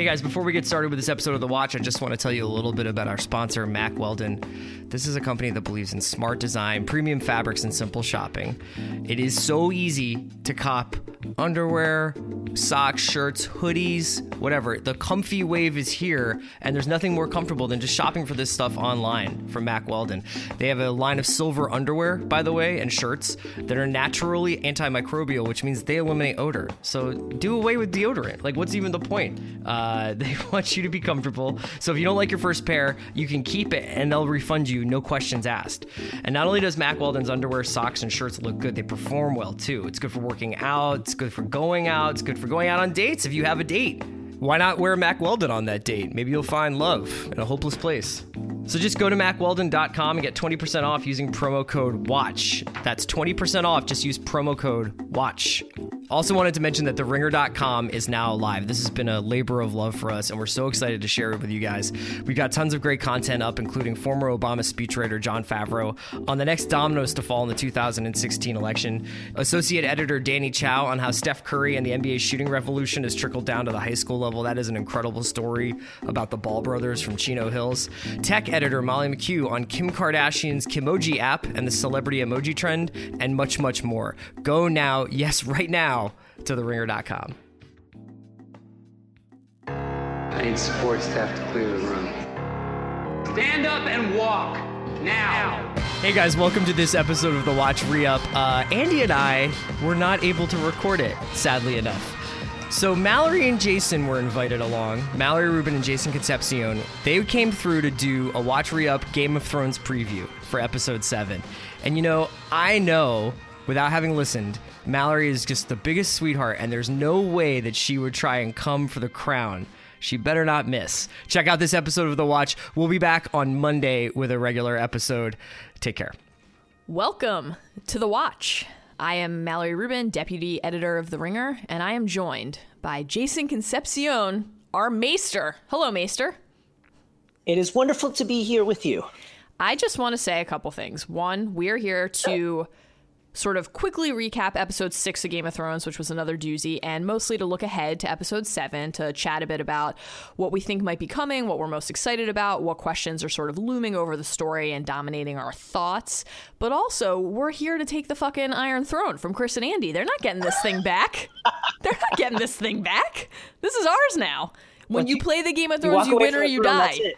Hey guys, before we get started with this episode of The Watch, I just want to tell you a little bit about our sponsor, Mack Weldon. This is a company that believes in smart design, premium fabrics, and simple shopping. It is so easy to cop underwear, socks, shirts, hoodies, whatever. The comfy wave is here, and there's nothing more comfortable than just shopping for this stuff online from Mack Weldon. They have a line of silver underwear, by the way, and shirts that are naturally antimicrobial, which means they eliminate odor. So do away with deodorant. Like, what's even the point? Uh, Uh, they want you to be comfortable. So if you don't like your first pair, you can keep it and they'll refund you, no questions asked. And not only does Mack Weldon's underwear, socks, and shirts look good, they perform well too. It's good for working out, it's good for going out, it's good for going out on dates if you have a date. Why not wear Mack Weldon on that date? Maybe you'll find love in a hopeless place. So just go to MackWeldon.com and get 20% off using promo code WATCH. That's 20% off. Just use promo code WATCH. Also, wanted to mention that TheRinger.com is now live. This has been a labor of love for us, and we're so excited to share it with you guys. We've got tons of great content up, including former Obama speechwriter Jon Favreau on the next dominoes to fall in the 2016 election, Associate Editor Danny Chau on how Steph Curry and the NBA shooting revolution has trickled down to the high school level. That is an incredible story about the Ball brothers from Chino Hills. Tech editor Molly McHugh on Kim Kardashian's Kimoji app and the celebrity emoji trend, and much, much more. Go now, yes, right now, to theringer.com. I need support staff to clear the room. Stand up and walk now. Hey guys, welcome to this episode of the Watch Re Up. Uh, Andy and I were not able to record it, sadly enough. So Mallory and Jason were invited along. Mallory Rubin and Jason Concepcion. They came through to do a Watch Re Up Game of Thrones preview for episode 7. And you know, I know without having listened, Mallory is just the biggest sweetheart and there's no way that she would try and come for the crown. She better not miss. Check out this episode of The Watch. We'll be back on Monday with a regular episode. Take care. Welcome to The Watch. I am Mallory Rubin, deputy editor of The Ringer, and I am joined by Jason Concepcion, our maester. Hello, maester. It is wonderful to be here with you. I just want to say a couple things. One, we're here to sort of quickly recap episode six of Game of Thrones, which was another doozy, and mostly to look ahead to episode seven to chat a bit about what we think might be coming, what we're most excited about, what questions are sort of looming over the story and dominating our thoughts. But also, we're here to take the fucking Iron Throne from Chris and Andy. They're not getting this thing back. They're not getting this thing back. This is ours now. When you, play the Game of Thrones, you, win or you die.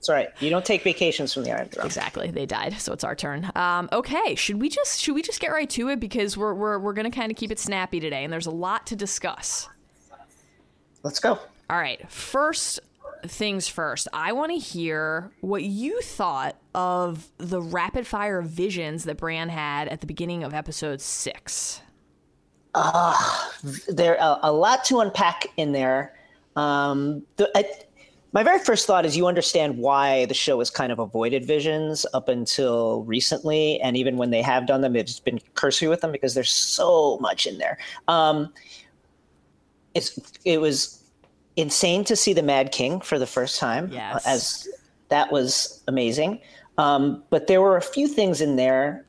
That's right. You don't take vacations from the Iron Throne. Exactly. They died, so it's our turn. Um, okay. Should we just should we just get right to it because we're we're we're gonna kind of keep it snappy today, and there's a lot to discuss. Let's go. All right. First things first. I want to hear what you thought of the rapid fire visions that Bran had at the beginning of episode six. Uh, there a, a lot to unpack in there. Um, the, I, my very first thought is you understand why the show has kind of avoided visions up until recently, and even when they have done them, it's been cursory with them because there's so much in there. Um, it's it was insane to see the Mad King for the first time, yes. as that was amazing. Um, but there were a few things in there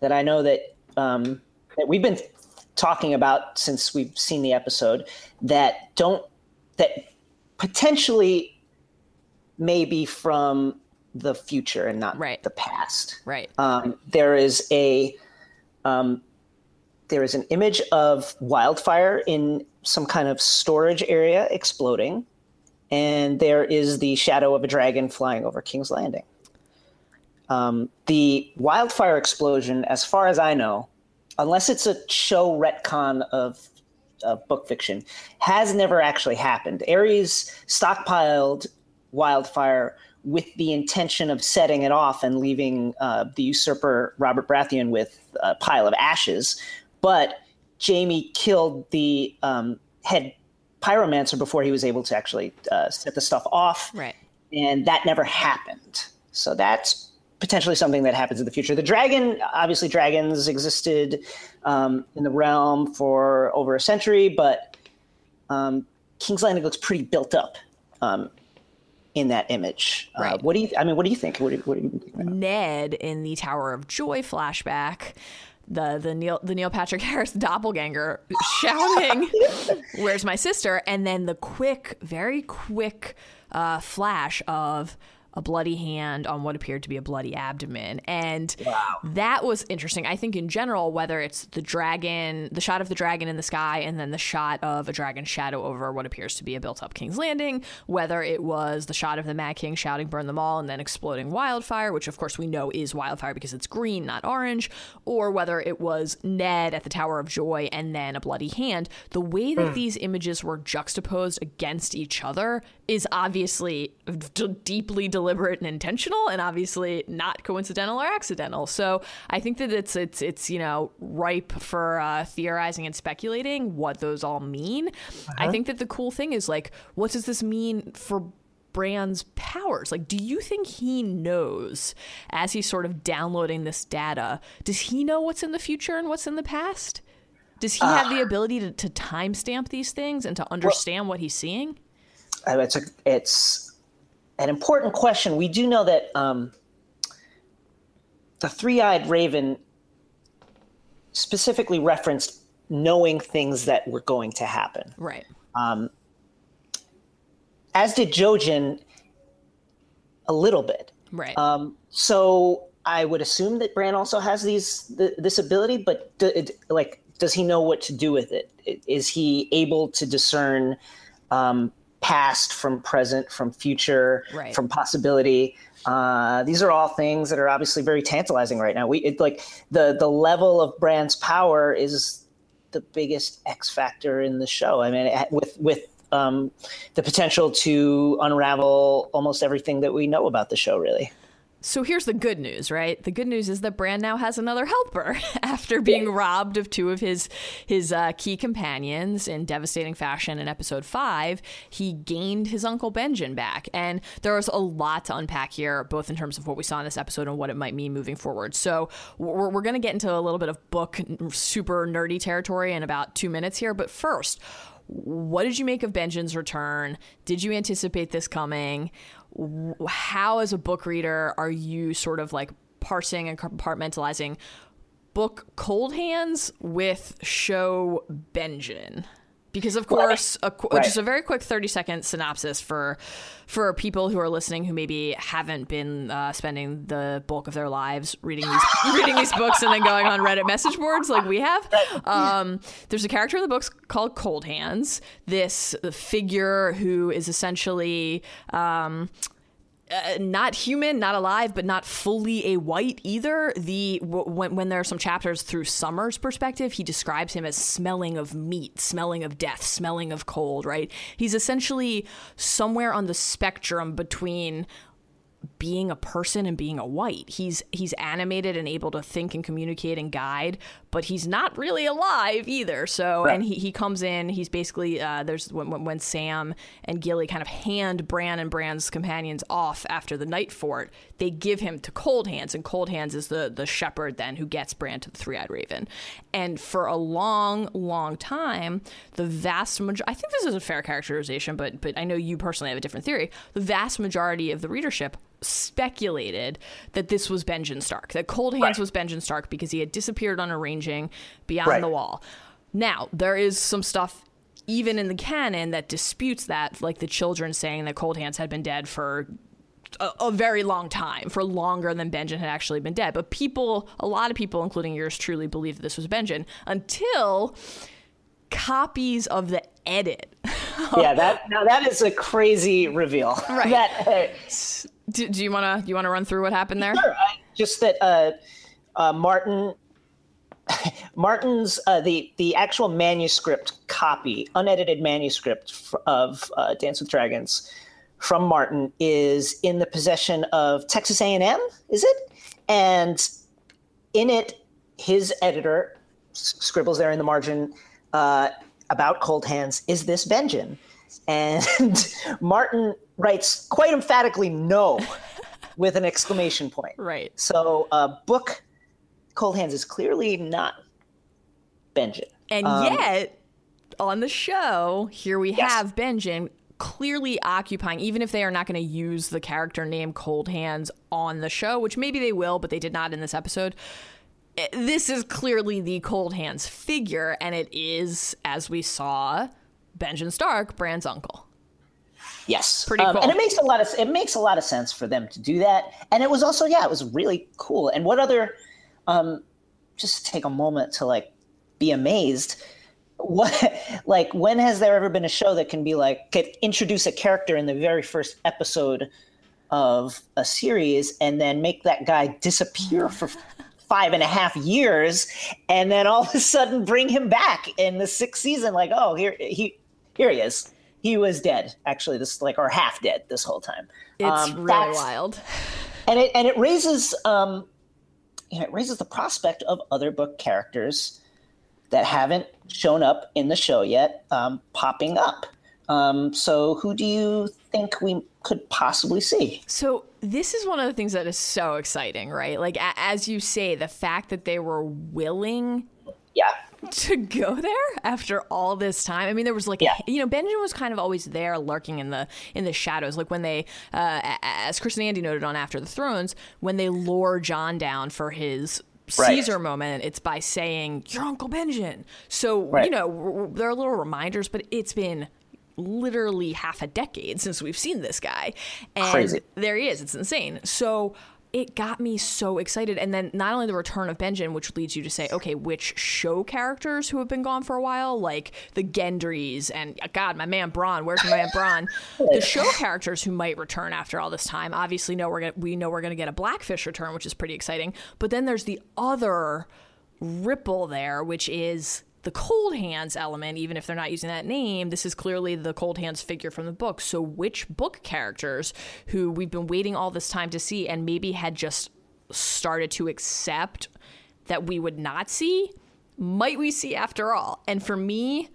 that I know that um, that we've been talking about since we've seen the episode that don't that potentially maybe from the future and not right. the past. Right. Um, there is a um, there is an image of wildfire in some kind of storage area exploding, and there is the shadow of a dragon flying over King's Landing. Um, the wildfire explosion, as far as I know, unless it's a show retcon of of book fiction, has never actually happened. Aerys stockpiled wildfire with the intention of setting it off and leaving uh, the usurper Robert Baratheon with a pile of ashes. But Jaime killed the um, head pyromancer before he was able to actually uh, set the stuff off. Right. And that never happened. So that's potentially something that happens in the future. The dragon, obviously, dragons existed um, in the realm for over a century, but um, King's Landing looks pretty built up um, in that image. Right. Uh, what do you? I mean, what do you think? What do you, what do you think? About? Ned in the Tower of Joy flashback the the Neil the Neil Patrick Harris doppelganger shouting, "Where's my sister?" And then the quick, very quick uh, flash of a bloody hand on what appeared to be a bloody abdomen. And that was interesting. I think in general, whether it's the dragon, the shot of the dragon in the sky, and then the shot of a dragon shadow over what appears to be a built up King's Landing, whether it was the shot of the Mad King shouting, burn them all, and then exploding wildfire, which of course we know is wildfire because it's green, not orange, or whether it was Ned at the Tower of Joy and then a bloody hand, the way that hmm. these images were juxtaposed against each other is obviously d- deeply deliberate and intentional and obviously not coincidental or accidental so i think that it's it's it's you know ripe for uh, theorizing and speculating what those all mean i think that the cool thing is like what does this mean for Bran's powers? Like, do you think he knows as he's sort of downloading this data? Does he know what's in the future and what's in the past? Does he have the ability to, to timestamp these things and to understand what he's seeing? Uh, it's a, it's an important question. We do know that um, the three-eyed raven specifically referenced knowing things that were going to happen, Right. as did Jojen a little bit. Right. Um, so I would assume that Bran also has these th- this ability, but d- like, does he know what to do with it? Is he able to discern um, past from present, from future, Right. from possibility? Uh, these are all things that are obviously very tantalizing right now. We it, like the the level of Bran's power is the biggest X factor in the show. I mean, it- with with um, the potential to unravel almost everything that we know about the show, really. So here's the good news, right? The good news is that Bran now has another helper after being robbed of two of his his uh, key companions in devastating fashion in episode five. He gained his uncle Benjen back, and there was a lot to unpack here, both in terms of what we saw in this episode and what it might mean moving forward. So we're, we're going to get into a little bit of book super nerdy territory in about two minutes here, but first. What did you make of Benjen's return? Did you anticipate this coming? how as a book reader are you sort of like parsing and compartmentalizing book cold hands with show Benjen because of course a, Right. just a very quick 30 second synopsis for for people who are listening who maybe haven't been uh, spending the bulk of their lives reading these reading these books and then going on reddit message boards like we have. Um, there's a character in the books called cold hands. This figure who is essentially um, uh, not human, not alive, but not fully a wight either. The w- when when there are some chapters through Summer's perspective, he describes him as smelling of meat, smelling of death, smelling of cold. Right? He's essentially somewhere on the spectrum between being a person and being a wight. He's he's animated and able to think and communicate and guide, but he's not really alive either. So and he, he comes in. He's basically uh, there's when, when- when Sam and Gilly kind of hand Bran and Bran's companions off after the Nightfort. They give him to Cold Hands, and Cold Hands is the the shepherd then who gets Bran to the Three Eyed Raven. And for a long, long time, the vast majority. I think this is a fair characterization, but but I know you personally have a different theory. The vast majority of the readership speculated that this was Benjen Stark, that Cold Hands was Benjen Stark because he had disappeared on a ranging beyond Right. the wall. Now, there is some stuff even in the canon that disputes that, like the children saying that Cold Hands had been dead for a, a very long time, for longer than Benjen had actually been dead. But people, a lot of people, including yours truly, believe that this was Benjen until copies of the edit yeah, that now that is a crazy reveal. Right. that, uh, do, do you want to you want to run through what happened there? Sure. I- just that uh, uh, Martin Martin's uh, the the actual manuscript copy, unedited manuscript of uh, Dance with Dragons from Martin is in the possession of Texas A&M. Is it? And in it, his editor scribbles there in the margin uh, about Cold Hands. Is this Benjen? And Martin writes quite emphatically no with an exclamation point. Right. So, uh, book Cold Hands is clearly not Benjen. And yet, on the show, here we Yes. have Benjen clearly occupying, even if they are not going to use the character name Cold Hands on the show, which maybe they will, but they did not in this episode. this is clearly the cold hands figure, and it is, as we saw, Benjen Stark, Bran's uncle. Yes, Pretty Um, cool. and it makes a lot of it makes a lot of sense for them to do that. And it was also yeah, it was really cool. And what other, um, just take a moment to like be amazed. What like when has there ever been a show that can be like could introduce a character in the very first episode of a series and then make that guy disappear for five and a half years and then all of a sudden bring him back in the sixth season like oh here he here he is. He was dead actually this like or half dead this whole time. It's Um, really wild. and it and it raises um you know it raises the prospect of other book characters that haven't shown up in the show yet um, popping up. Um, so who do you think we could possibly see? So this is one of the things that is so exciting, right? Like a- as you say, the fact that they were willing yeah to go there after all this time. I mean, there was like, Yeah. you know, Benjen was kind of always there, lurking in the in the shadows. Like when they, uh, as Chris and Andy noted on After the Thrones, when they lure Jon down for his. Right. Caesar moment, it's by saying your Uncle Benjen. So you know there are little reminders, but it's been literally half a decade since we've seen this guy, and Crazy. there he is. It's insane. So it got me so excited. And then not only the return of Benjen, which leads you to say, okay, which show characters who have been gone for a while, like the Gendrys and uh, God, my man Bronn. Where's my man Bronn? the show characters who might return after all this time. Obviously, know we're gonna, we know we're going to get a Blackfish return, which is pretty exciting. But then there's the other ripple there, which is the cold hands element, even if they're not using that name, this is clearly the cold hands figure from the book. So, which book characters who we've been waiting all this time to see and maybe had just started to accept that we would not see, might we see after all? And for me,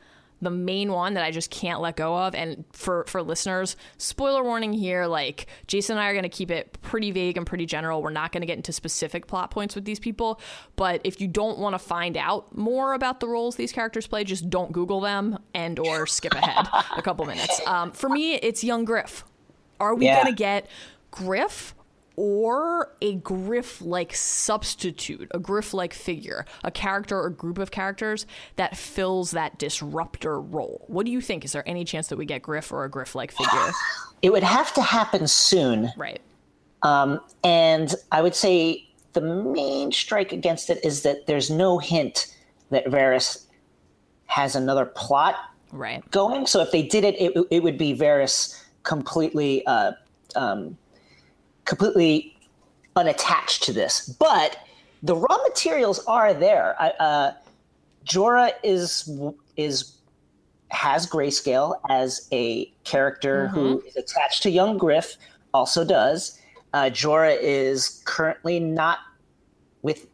the main one that I just can't let go of, and for for listeners, spoiler warning here. Like Jason and I are going to keep it pretty vague and pretty general. We're not going to get into specific plot points with these people. But if you don't want to find out more about the roles these characters play, just don't Google them and or skip ahead a couple minutes. Um, for me, it's young Griff. Are we Yeah. going to get Griff? Or a Griff like substitute, a Griff like figure, a character or group of characters that fills that disruptor role. What do you think? Is there any chance that we get Griff or a Griff like figure? it would have to happen soon right. And I would say the main strike against it is that there's no hint that Varys has another plot Right. going. So if they did it, it, it would be Varys completely, uh, um, completely unattached to this. But the raw materials are there. Uh, Jorah is is has grayscale as a character who is attached to young Griff. Also does. Uh, Jorah is currently not with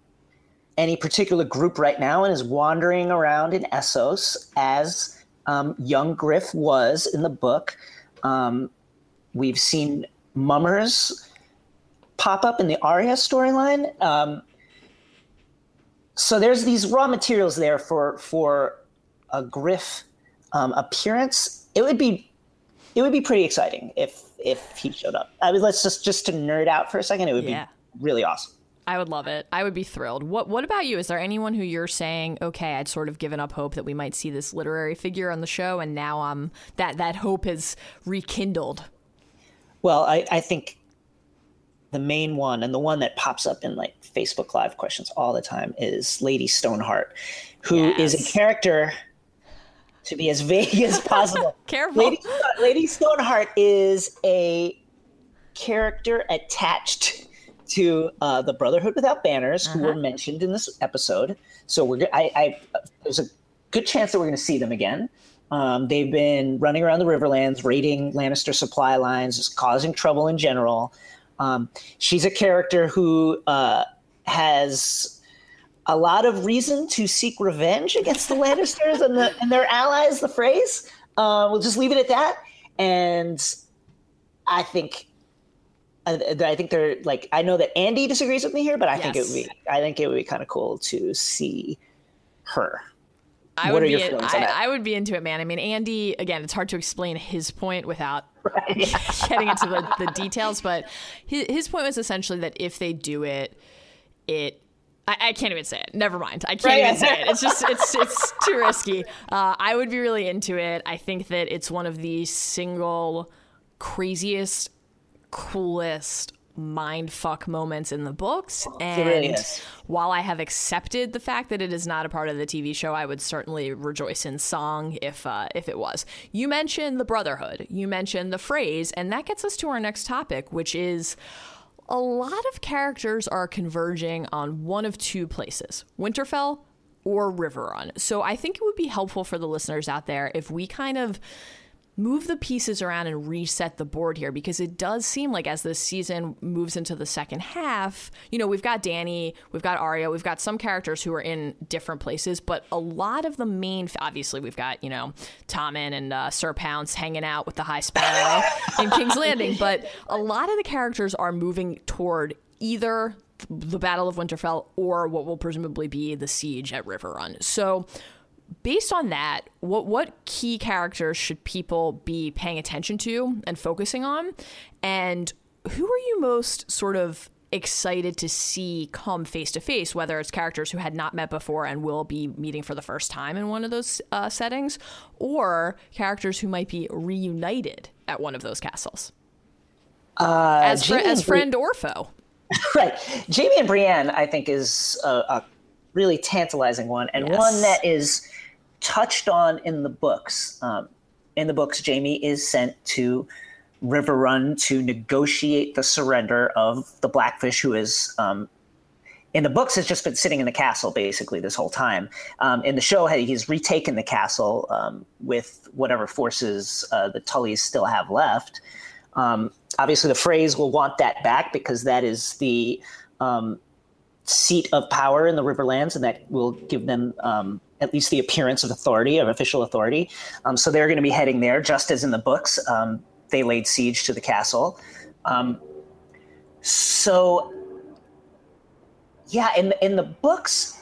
any particular group right now and is wandering around in Essos as um, young Griff was in the book. Um, we've seen mummers pop up in the Arya storyline. Um, so there's these raw materials there for for a Griff um, appearance. It would be it would be pretty exciting if if he showed up. I mean, let's just just to nerd out for a second. It would Yeah. be really awesome. I would love it. I would be thrilled. What What about you? Is there anyone who you're saying, okay, I'd sort of given up hope that we might see this literary figure on the show, and now um that that hope is rekindled. Well, I, I think the main one and the one that pops up in like Facebook Live questions all the time is Lady Stoneheart, who is Yes. a character to be as vague as possible. Careful. Lady, Lady Stoneheart is a character attached to uh, the Brotherhood Without Banners, who were mentioned in this episode. So we're I, I there's a good chance that we're going to see them again. Um, they've been running around the Riverlands, raiding Lannister supply lines, just causing trouble in general. Um, she's a character who uh, has a lot of reason to seek revenge against the Lannisters and, the, and their allies, the phrase. Uh, we'll just leave it at that. And I think, I, I think they're like, I know that Andy disagrees with me here, but I think it would be, I think it would be kind of cool to see her. I What would be your in- feelings on I. I would be into it, man. I mean, Andy, again, it's hard to explain his point without getting into the, the details, but his, his point was essentially that if they do it, it I, I, can't even say it. Never mind. I can't right. even say it. It's just it's it's too risky. Uh, I would be really into it. I think that it's one of the single craziest, coolest mind fuck moments in the books. And really while I have accepted the fact that it is not a part of the TV show, I would certainly rejoice in song if uh, if it was. You mentioned the Brotherhood. You mentioned the phrase, and that gets us to our next topic, which is a lot of characters are converging on one of two places Winterfell or Riverrun. So I think it would be helpful for the listeners out there if we kind of move the pieces around and reset the board here because it does seem like as this season moves into the second half, you know, we've got Dany, we've got Arya, we've got some characters who are in different places, but a lot of the main, obviously, we've got, you know, Tommen and uh, Sir Pounce hanging out with the High Sparrow in King's Landing, but a lot of the characters are moving toward either the Battle of Winterfell or what will presumably be the siege at Riverrun. So, based on that, what what key characters should people be paying attention to and focusing on? And who are you most sort of excited to see come face to face, whether it's characters who had not met before and will be meeting for the first time in one of those uh, settings, or characters who might be reunited at one of those castles? Uh, as, fr- as friend or foe. right. Jaime and Brienne, I think, is a, a really tantalizing one, and yes. one that is touched on in the books. Um, in the books, Jaime is sent to Riverrun to negotiate the surrender of the Blackfish, who is um, in the books has just been sitting in the castle basically this whole time. Um, in the show, he's retaken the castle um, with whatever forces uh, the Tullys still have left. Um, obviously, the Freys will want that back because that is the um, seat of power in the Riverlands, and that will give them um, at least the appearance of authority, of official authority. Um, so they're going to be heading there, just as in the books. Um, they laid siege to the castle. Um, so, yeah, in in the books,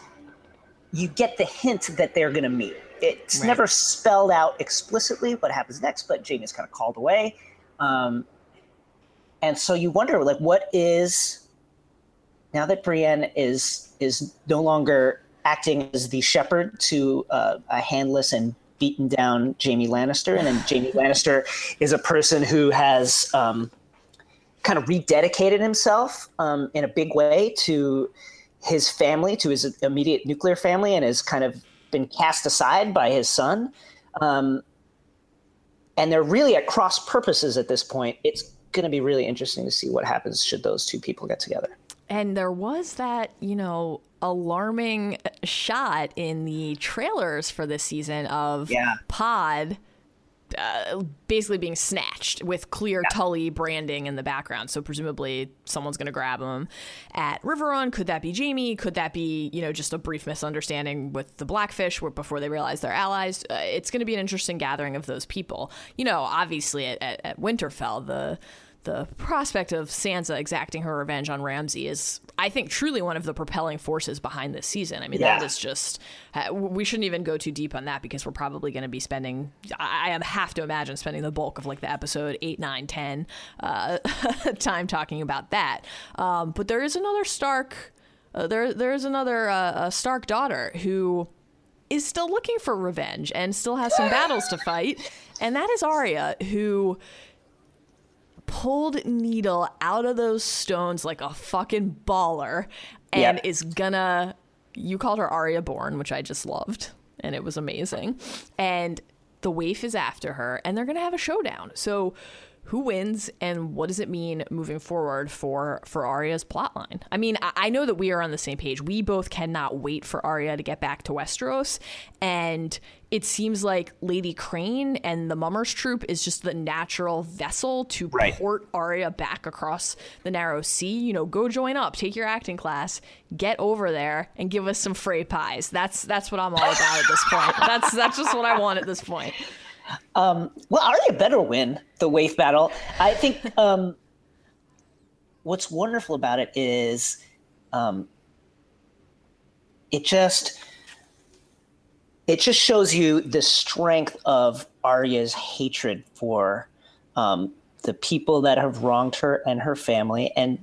you get the hint that they're going to meet. It's right. never spelled out explicitly what happens next, but Jaime is kind of called away, um, and so you wonder, like, what is now that Brienne is is no longer acting as the shepherd to uh, a handless and beaten down Jaime Lannister, and then Jaime Lannister is a person who has um, kind of rededicated himself um, in a big way to his family, to his immediate nuclear family, and has kind of been cast aside by his son. Um, and they're really at cross purposes at this point. It's going to be really interesting to see what happens should those two people get together. And there was that, you know, alarming shot in the trailers for this season of yeah. Pod uh, basically being snatched with clear yeah. Tully branding in the background. So presumably someone's going to grab him at Riverrun. Could that be Jaime? Could that be you know just a brief misunderstanding with the Blackfish before they realize they're allies? Uh, it's going to be an interesting gathering of those people. You know, obviously at, at, at Winterfell the the prospect of Sansa exacting her revenge on Ramsay is, I think, truly one of the propelling forces behind this season. I mean, yeah. that is just, uh, we shouldn't even go too deep on that because we're probably going to be spending, I have to imagine spending the bulk of like the episode 8, 9, 10 uh, time talking about that. Um, but there is another Stark, uh, there, there is another uh, Stark daughter who is still looking for revenge and still has some battles to fight. And that is Arya, who pulled needle out of those stones like a fucking baller and yep. is gonna you called her Arya Born, which I just loved, and it was amazing. And the waif is after her, and they're gonna have a showdown. So who wins and what does it mean moving forward for for Arya's plotline? I mean, I, I know that we are on the same page. We both cannot wait for Arya to get back to Westeros, and it seems like Lady Crane and the Mummers Troop is just the natural vessel to right. port Arya back across the narrow sea. You know, go join up, take your acting class, get over there, and give us some Frey pies. That's that's what I'm all about at this point. That's that's just what I want at this point. Um, well, Arya better win the waif battle. I think um, what's wonderful about it is um, it just it just shows you the strength of Arya's hatred for um, the people that have wronged her and her family, and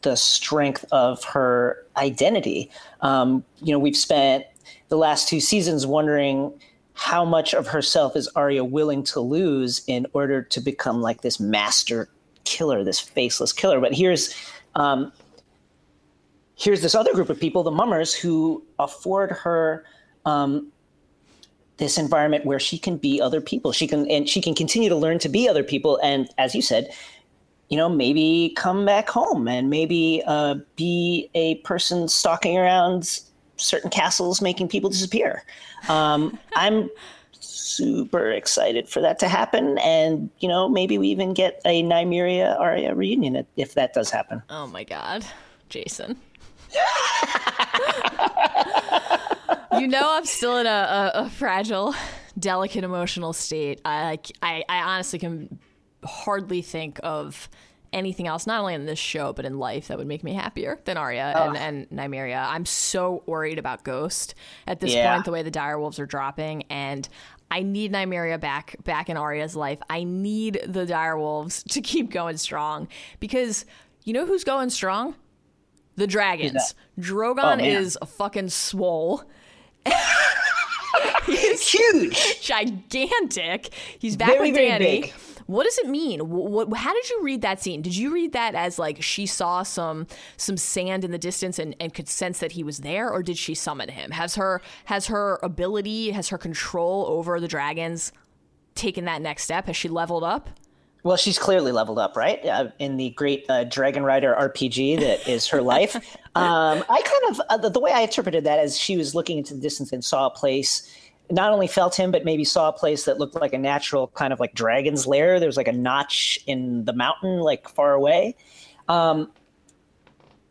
the strength of her identity. Um, you know, we've spent the last two seasons wondering how much of herself is Arya willing to lose in order to become like this master killer, this faceless killer. But here's um, here's this other group of people, the mummers, who afford her um, this environment where she can be other people. She can and she can continue to learn to be other people. And as you said, you know, maybe come back home and maybe uh, be a person stalking around certain castles, making people disappear. Um, I'm super excited for that to happen, and you know, maybe we even get a Nymeria Arya reunion if that does happen. Oh my god, Jason. you know I'm still in a, a, a, fragile, delicate emotional state. I, I I honestly can hardly think of anything else, not only in this show but in life, that would make me happier than Arya oh. and, and Nymeria. I'm so worried about Ghost at this yeah. point, the way the direwolves are dropping, and I need Nymeria back back in Arya's life. I need the direwolves to keep going strong because you know who's going strong? The dragons. Drogon oh, is a fucking swole. He's huge, gigantic. He's back very, with Dany. What does it mean? What, what, how did you read that scene? Did you read that as like she saw some some sand in the distance and, and could sense that he was there, or did she summon him? Has her has her ability, has her control over the dragons taken that next step? Has she leveled up? Well, she's clearly leveled up, right? Uh, in the great uh, Dragon Rider RPG that is her life. um, I kind of, uh, the, the, way I interpreted that as she was looking into the distance and saw a place, not only felt him, but maybe saw a place that looked like a natural kind of like dragon's lair. There's like a notch in the mountain, like far away. Um,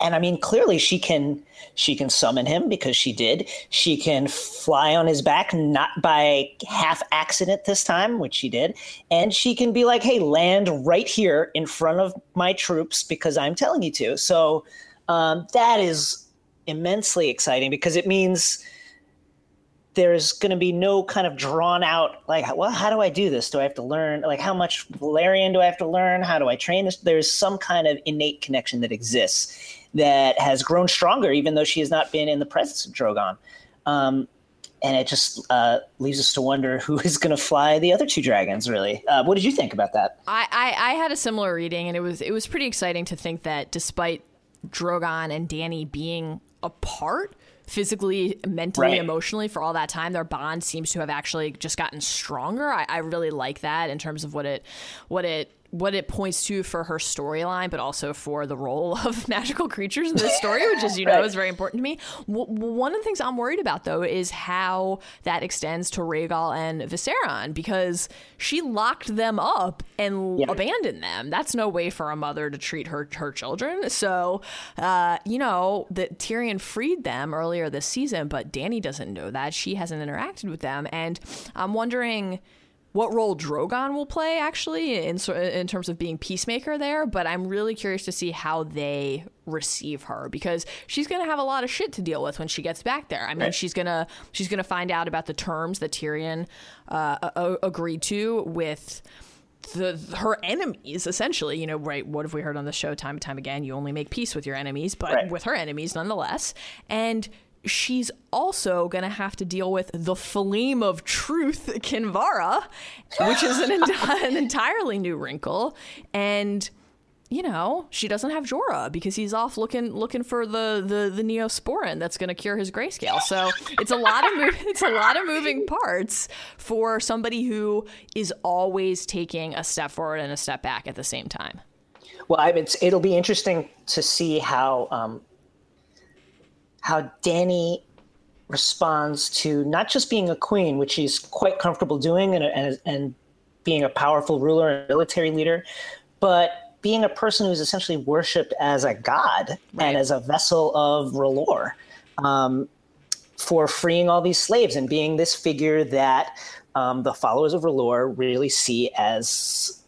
and I mean, clearly she can she can summon him because she did. She can fly on his back, not by half accident this time, which she did. And she can be like, "Hey, land right here in front of my troops because I'm telling you to." So um, that is immensely exciting because it means there's going to be no kind of drawn out like well how do i do this do i have to learn like how much Valyrian do i have to learn how do i train this there's some kind of innate connection that exists that has grown stronger, even though she has not been in the presence of Drogon. Um, and it just uh, leaves us to wonder who is going to fly the other two dragons. Really, uh, what did you think about that? I, I, I had a similar reading, and it was it was pretty exciting to think that despite Drogon and Dany being apart physically, mentally, right. emotionally for all that time, their bond seems to have actually just gotten stronger. I, I really like that in terms of what it what it what it points to for her storyline, but also for the role of magical creatures in this story, which, as you know, right. is very important to me. W- one of the things I'm worried about, though, is how that extends to Rhaegal and Viserion, because she locked them up and yeah. abandoned them. That's no way for a mother to treat her her children. So, uh, you know, that Tyrion freed them earlier this season, but Dany doesn't know that. She hasn't interacted with them, and I'm wondering what role Drogon will play actually in in terms of being peacemaker there, but I'm really curious to see how they receive her because she's going to have a lot of shit to deal with when she gets back there. I mean, right. she's going to she's going to find out about the terms that Tyrion uh, agreed to with the her enemies essentially you know right what have we heard on the show time and time again you only make peace with your enemies but right. with her enemies nonetheless and she's also going to have to deal with the flame of truth, Kinvara, which is an, an entirely new wrinkle. And you know, she doesn't have Jorah because he's off looking looking for the the, the Neosporin that's going to cure his grayscale. So it's a lot of mo- it's a lot of moving parts for somebody who is always taking a step forward and a step back at the same time. Well, I mean, it'll be interesting to see how um, how Dany responds to not just being a queen, which she's quite comfortable doing, and, and, and being a powerful ruler and military leader, but being a person who's essentially worshipped as a god right. and as a vessel of R'hllor um, for freeing all these slaves and being this figure that um, the followers of R'hllor really see as,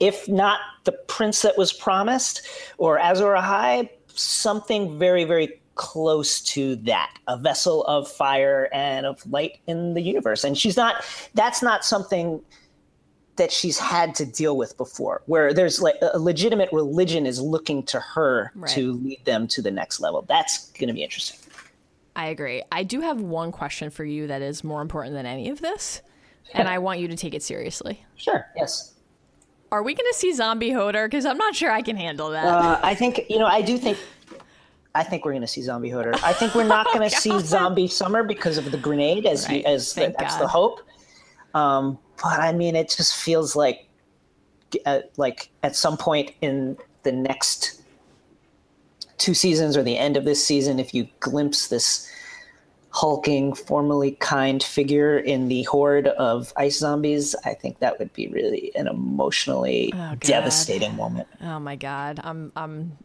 if not the prince that was promised or Azor Ahai, something very, very close to that a vessel of fire and of light in the universe and she's not that's not something that she's had to deal with before, where there's like a legitimate religion is looking to her Right. to lead them to the next level. That's going to be interesting. I agree. I do have one question for you that is more important than any of this, and I want you to take it seriously. Sure. Yes. Are we going to see zombie Hodor? Because I'm not sure I can handle that. Uh, I think you know. I do think. I think we're going to see zombie Hodor. I think we're not going to see zombie Summer because of the grenade, as Right. you, as the, that's the hope. Um, but I mean, it just feels like, uh, like at some point in the next two seasons or the end of this season, if you glimpse this hulking, formerly kind figure in the horde of ice zombies, I think that would be really an emotionally Oh, devastating moment. Oh my god, I'm I'm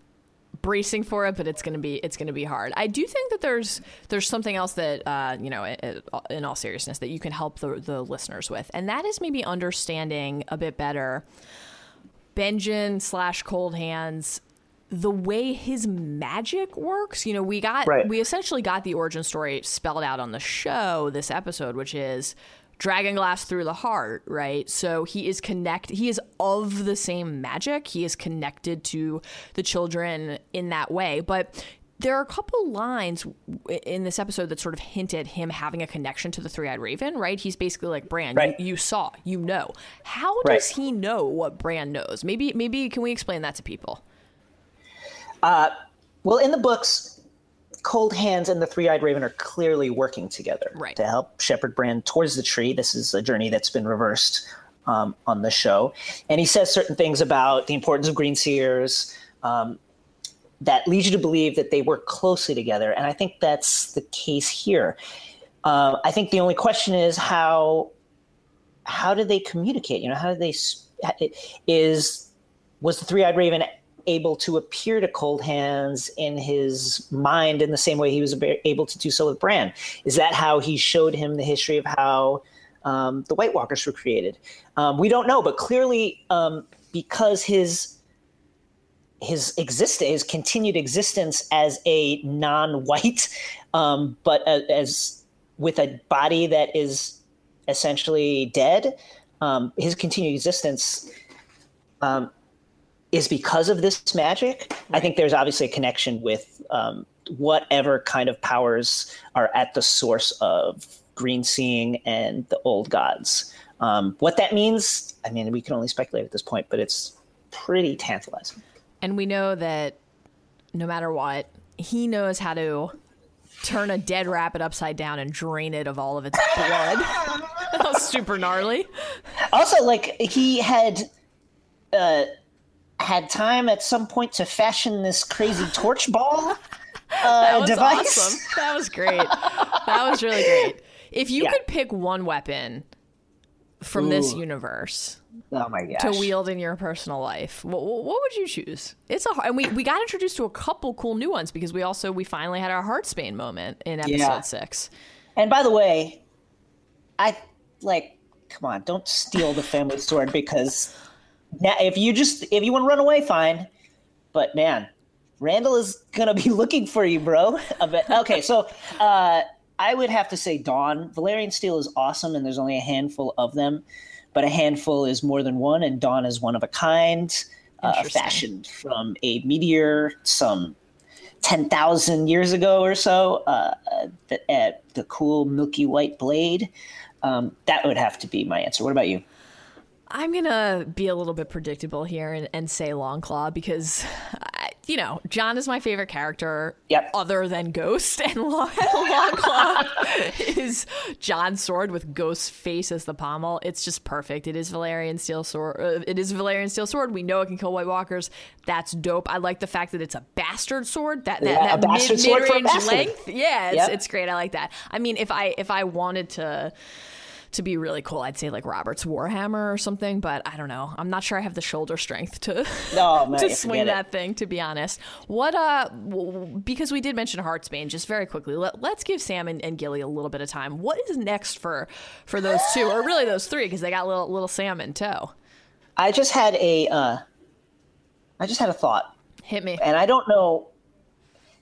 bracing for it, but it's gonna be it's gonna be hard. I do think that there's there's something else that uh, you know, in all seriousness, that you can help the the listeners with, and that is maybe understanding a bit better Benjen slash Cold Hands. The way his magic works, you know, we got Right. we essentially got the origin story spelled out on the show this episode, which is dragon glass through the heart, right? So he is connect he is of the same magic. He is connected to the children in that way. But there are a couple lines in this episode that sort of hint at him having a connection to the three-eyed raven, right? He's basically like Bran, Right. you, you saw, you know. How Right. does he know what Bran knows? Maybe maybe can we explain that to people? Well, in the books, Cold Hands and the Three Eyed Raven are clearly working together Right. to help shepherd Bran towards the tree. This is a journey that's been reversed um, on the show. And he says certain things about the importance of green seers um, that lead you to believe that they work closely together. And I think that's the case here. Uh, I think the only question is how how do they communicate? You know, how do they is was the three-eyed raven able to appear to cold hands in his mind in the same way he was able to do so with bran. Is that how he showed him the history of how um, the white walkers were created? Um, we don't know but clearly um, because his his exist his continued existence as a non-wight um, but a, as with a body that is essentially dead um, his continued existence um, is because of this magic. I think there's obviously a connection with um, whatever kind of powers are at the source of green seeing and the old gods. Um, what that means, I mean, we can only speculate at this point, but it's pretty tantalizing. And we know that no matter what, he knows how to turn a dead rabbit upside down and drain it of all of its blood. that was super gnarly. Also, like he had uh, had time at some point to fashion this crazy torch ball uh, That was device. awesome. That was great. That was really great. If you Yeah. could pick one weapon from this universe Oh my gosh! to wield in your personal life, what, what would you choose? It's a hard, and we, we got introduced to a couple cool new ones because we also we finally had our Heartsbane moment in episode Yeah. six. And by the way, I like come on, don't steal the family sword because now if you just if you want to run away, fine. But man, Randyll is gonna be looking for you, bro. Okay, so uh, I would have to say Dawn. Valyrian steel is awesome, and there's only a handful of them, but a handful is more than one, and Dawn is one of a kind, uh, fashioned from a meteor some 10,000 years ago or so, uh, the, uh, the cool milky white blade. Um, that would have to be my answer. What about you? I'm gonna be a little bit predictable here and, and say Longclaw because, I, you know, Jon is my favorite character. Yep. Other than Ghost, and Long, Longclaw is Jon's sword with Ghost's face as the pommel. It's just perfect. It is Valyrian steel sword. Uh, it is Valyrian steel sword. We know it can kill White Walkers. That's dope. I like the fact that it's a bastard sword. That that, Yeah, a that bastard mid, sword for a mid-range length. Yeah, it's, Yep. it's great. I like that. I mean, if I if I wanted to to be really cool, I'd say like Robert's Warhammer or something, but I don't know. I'm not sure I have the shoulder strength to No, man, to swing it. that thing. To be honest, what uh, w- because we did mention Heartsbane, just very quickly. Let, let's give Sam and, and Gilly a little bit of time. What is next for for those two, or really those three, because they got little little Sam in tow. I just had a, uh, I just had a thought, Hit me. and I don't know.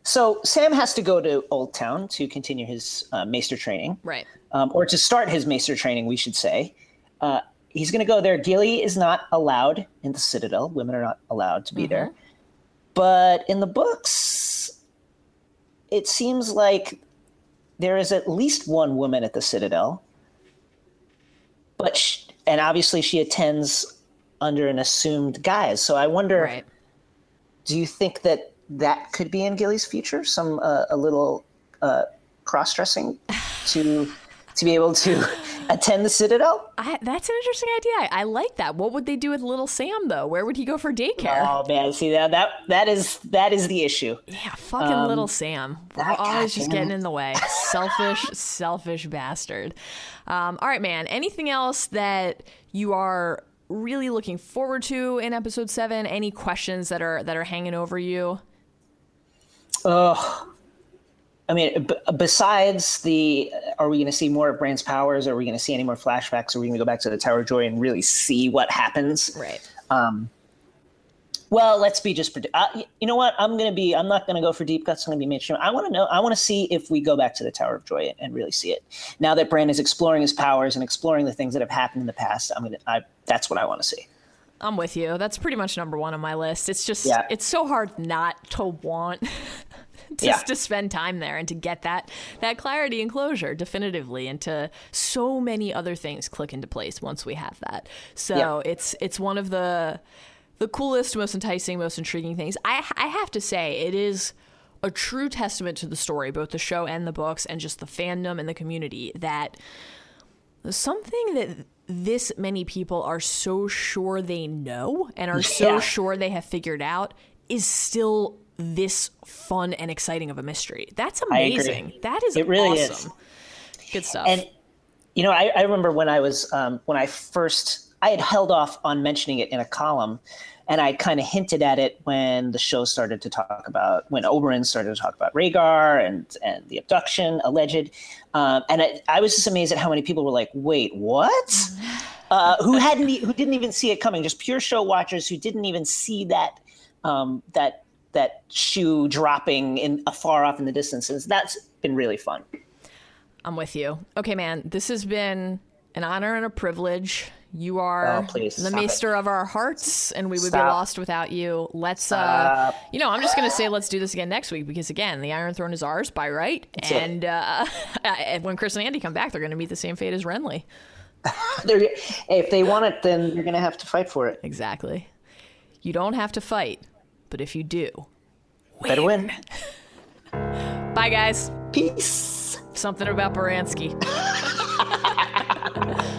So Sam has to go to Oldtown to continue his uh, maester training. Right. Um, or to start his maester training, we should say. Uh, he's going to go there. Gilly is not allowed in the Citadel. Women are not allowed to be there. But in the books, it seems like there is at least one woman at the Citadel. But sh and obviously she attends under an assumed guise. So I wonder, Right. do you think that that could be in Gilly's future? Some uh, a little uh, cross dressing to to be able to attend the Citadel? I, that's an interesting idea. I, I like that. What would they do with little Sam though? Where would he go for daycare? Oh man, see that that that is that is the issue. Yeah, fucking little Sam. We're Um, that- always just getting it. in the way. Selfish, selfish bastard. Um, all right, man. Anything else that you are really looking forward to in episode seven? Any questions that are that are hanging over you? I mean, b- besides the, are we going to see more of Bran's powers? Are we going to see any more flashbacks? Are we going to go back to the Tower of Joy and really see what happens? Right. Well, let's be just. predi- Uh, you know what? I'm going to be. I'm not going to go for deep cuts. I'm going to be mainstream. I want to know. I want to see if we go back to the Tower of Joy and, and really see it. Now that Brand is exploring his powers and exploring the things that have happened in the past, I'm gonna. I, that's what I want to see. I'm with you. That's pretty much number one on my list. It's just Yeah. it's so hard not to want just Yeah. to spend time there and to get that that clarity and closure definitively and to so many other things click into place once we have that. So Yeah. it's it's one of the the coolest, most enticing, most intriguing things. I I have to say it is a true testament to the story, both the show and the books, and just the fandom and the community that something that this many people are so sure they know and are so Yeah. sure they have figured out is still this fun and exciting of a mystery. That's amazing. That is It really awesome. Good stuff. And you know, I, I remember when I was um, when I first I had held off on mentioning it in a column, and I kind of hinted at it when the show started to talk about when Oberyn started to talk about Rhaegar and and the abduction alleged, um, and I, I was just amazed at how many people were like, "Wait, what?" Uh, who hadn't who didn't even see it coming? Just pure show watchers who didn't even see that um, that that shoe dropping in afar off in the distances. That's been really fun. I'm with you. Okay, man, this has been an honor and a privilege. You are Oh, the stop maester of our hearts, and we would be lost without you. Let's, uh, you know, I'm just gonna say let's do this again next week because again, the Iron Throne is ours by right, it. and uh, when Chris and Andy come back, they're gonna meet the same fate as Renly. If they want it, then you're going to have to fight for it. Exactly. You don't have to fight, but if you do, Better win. bye guys. Peace. Something about Baranski.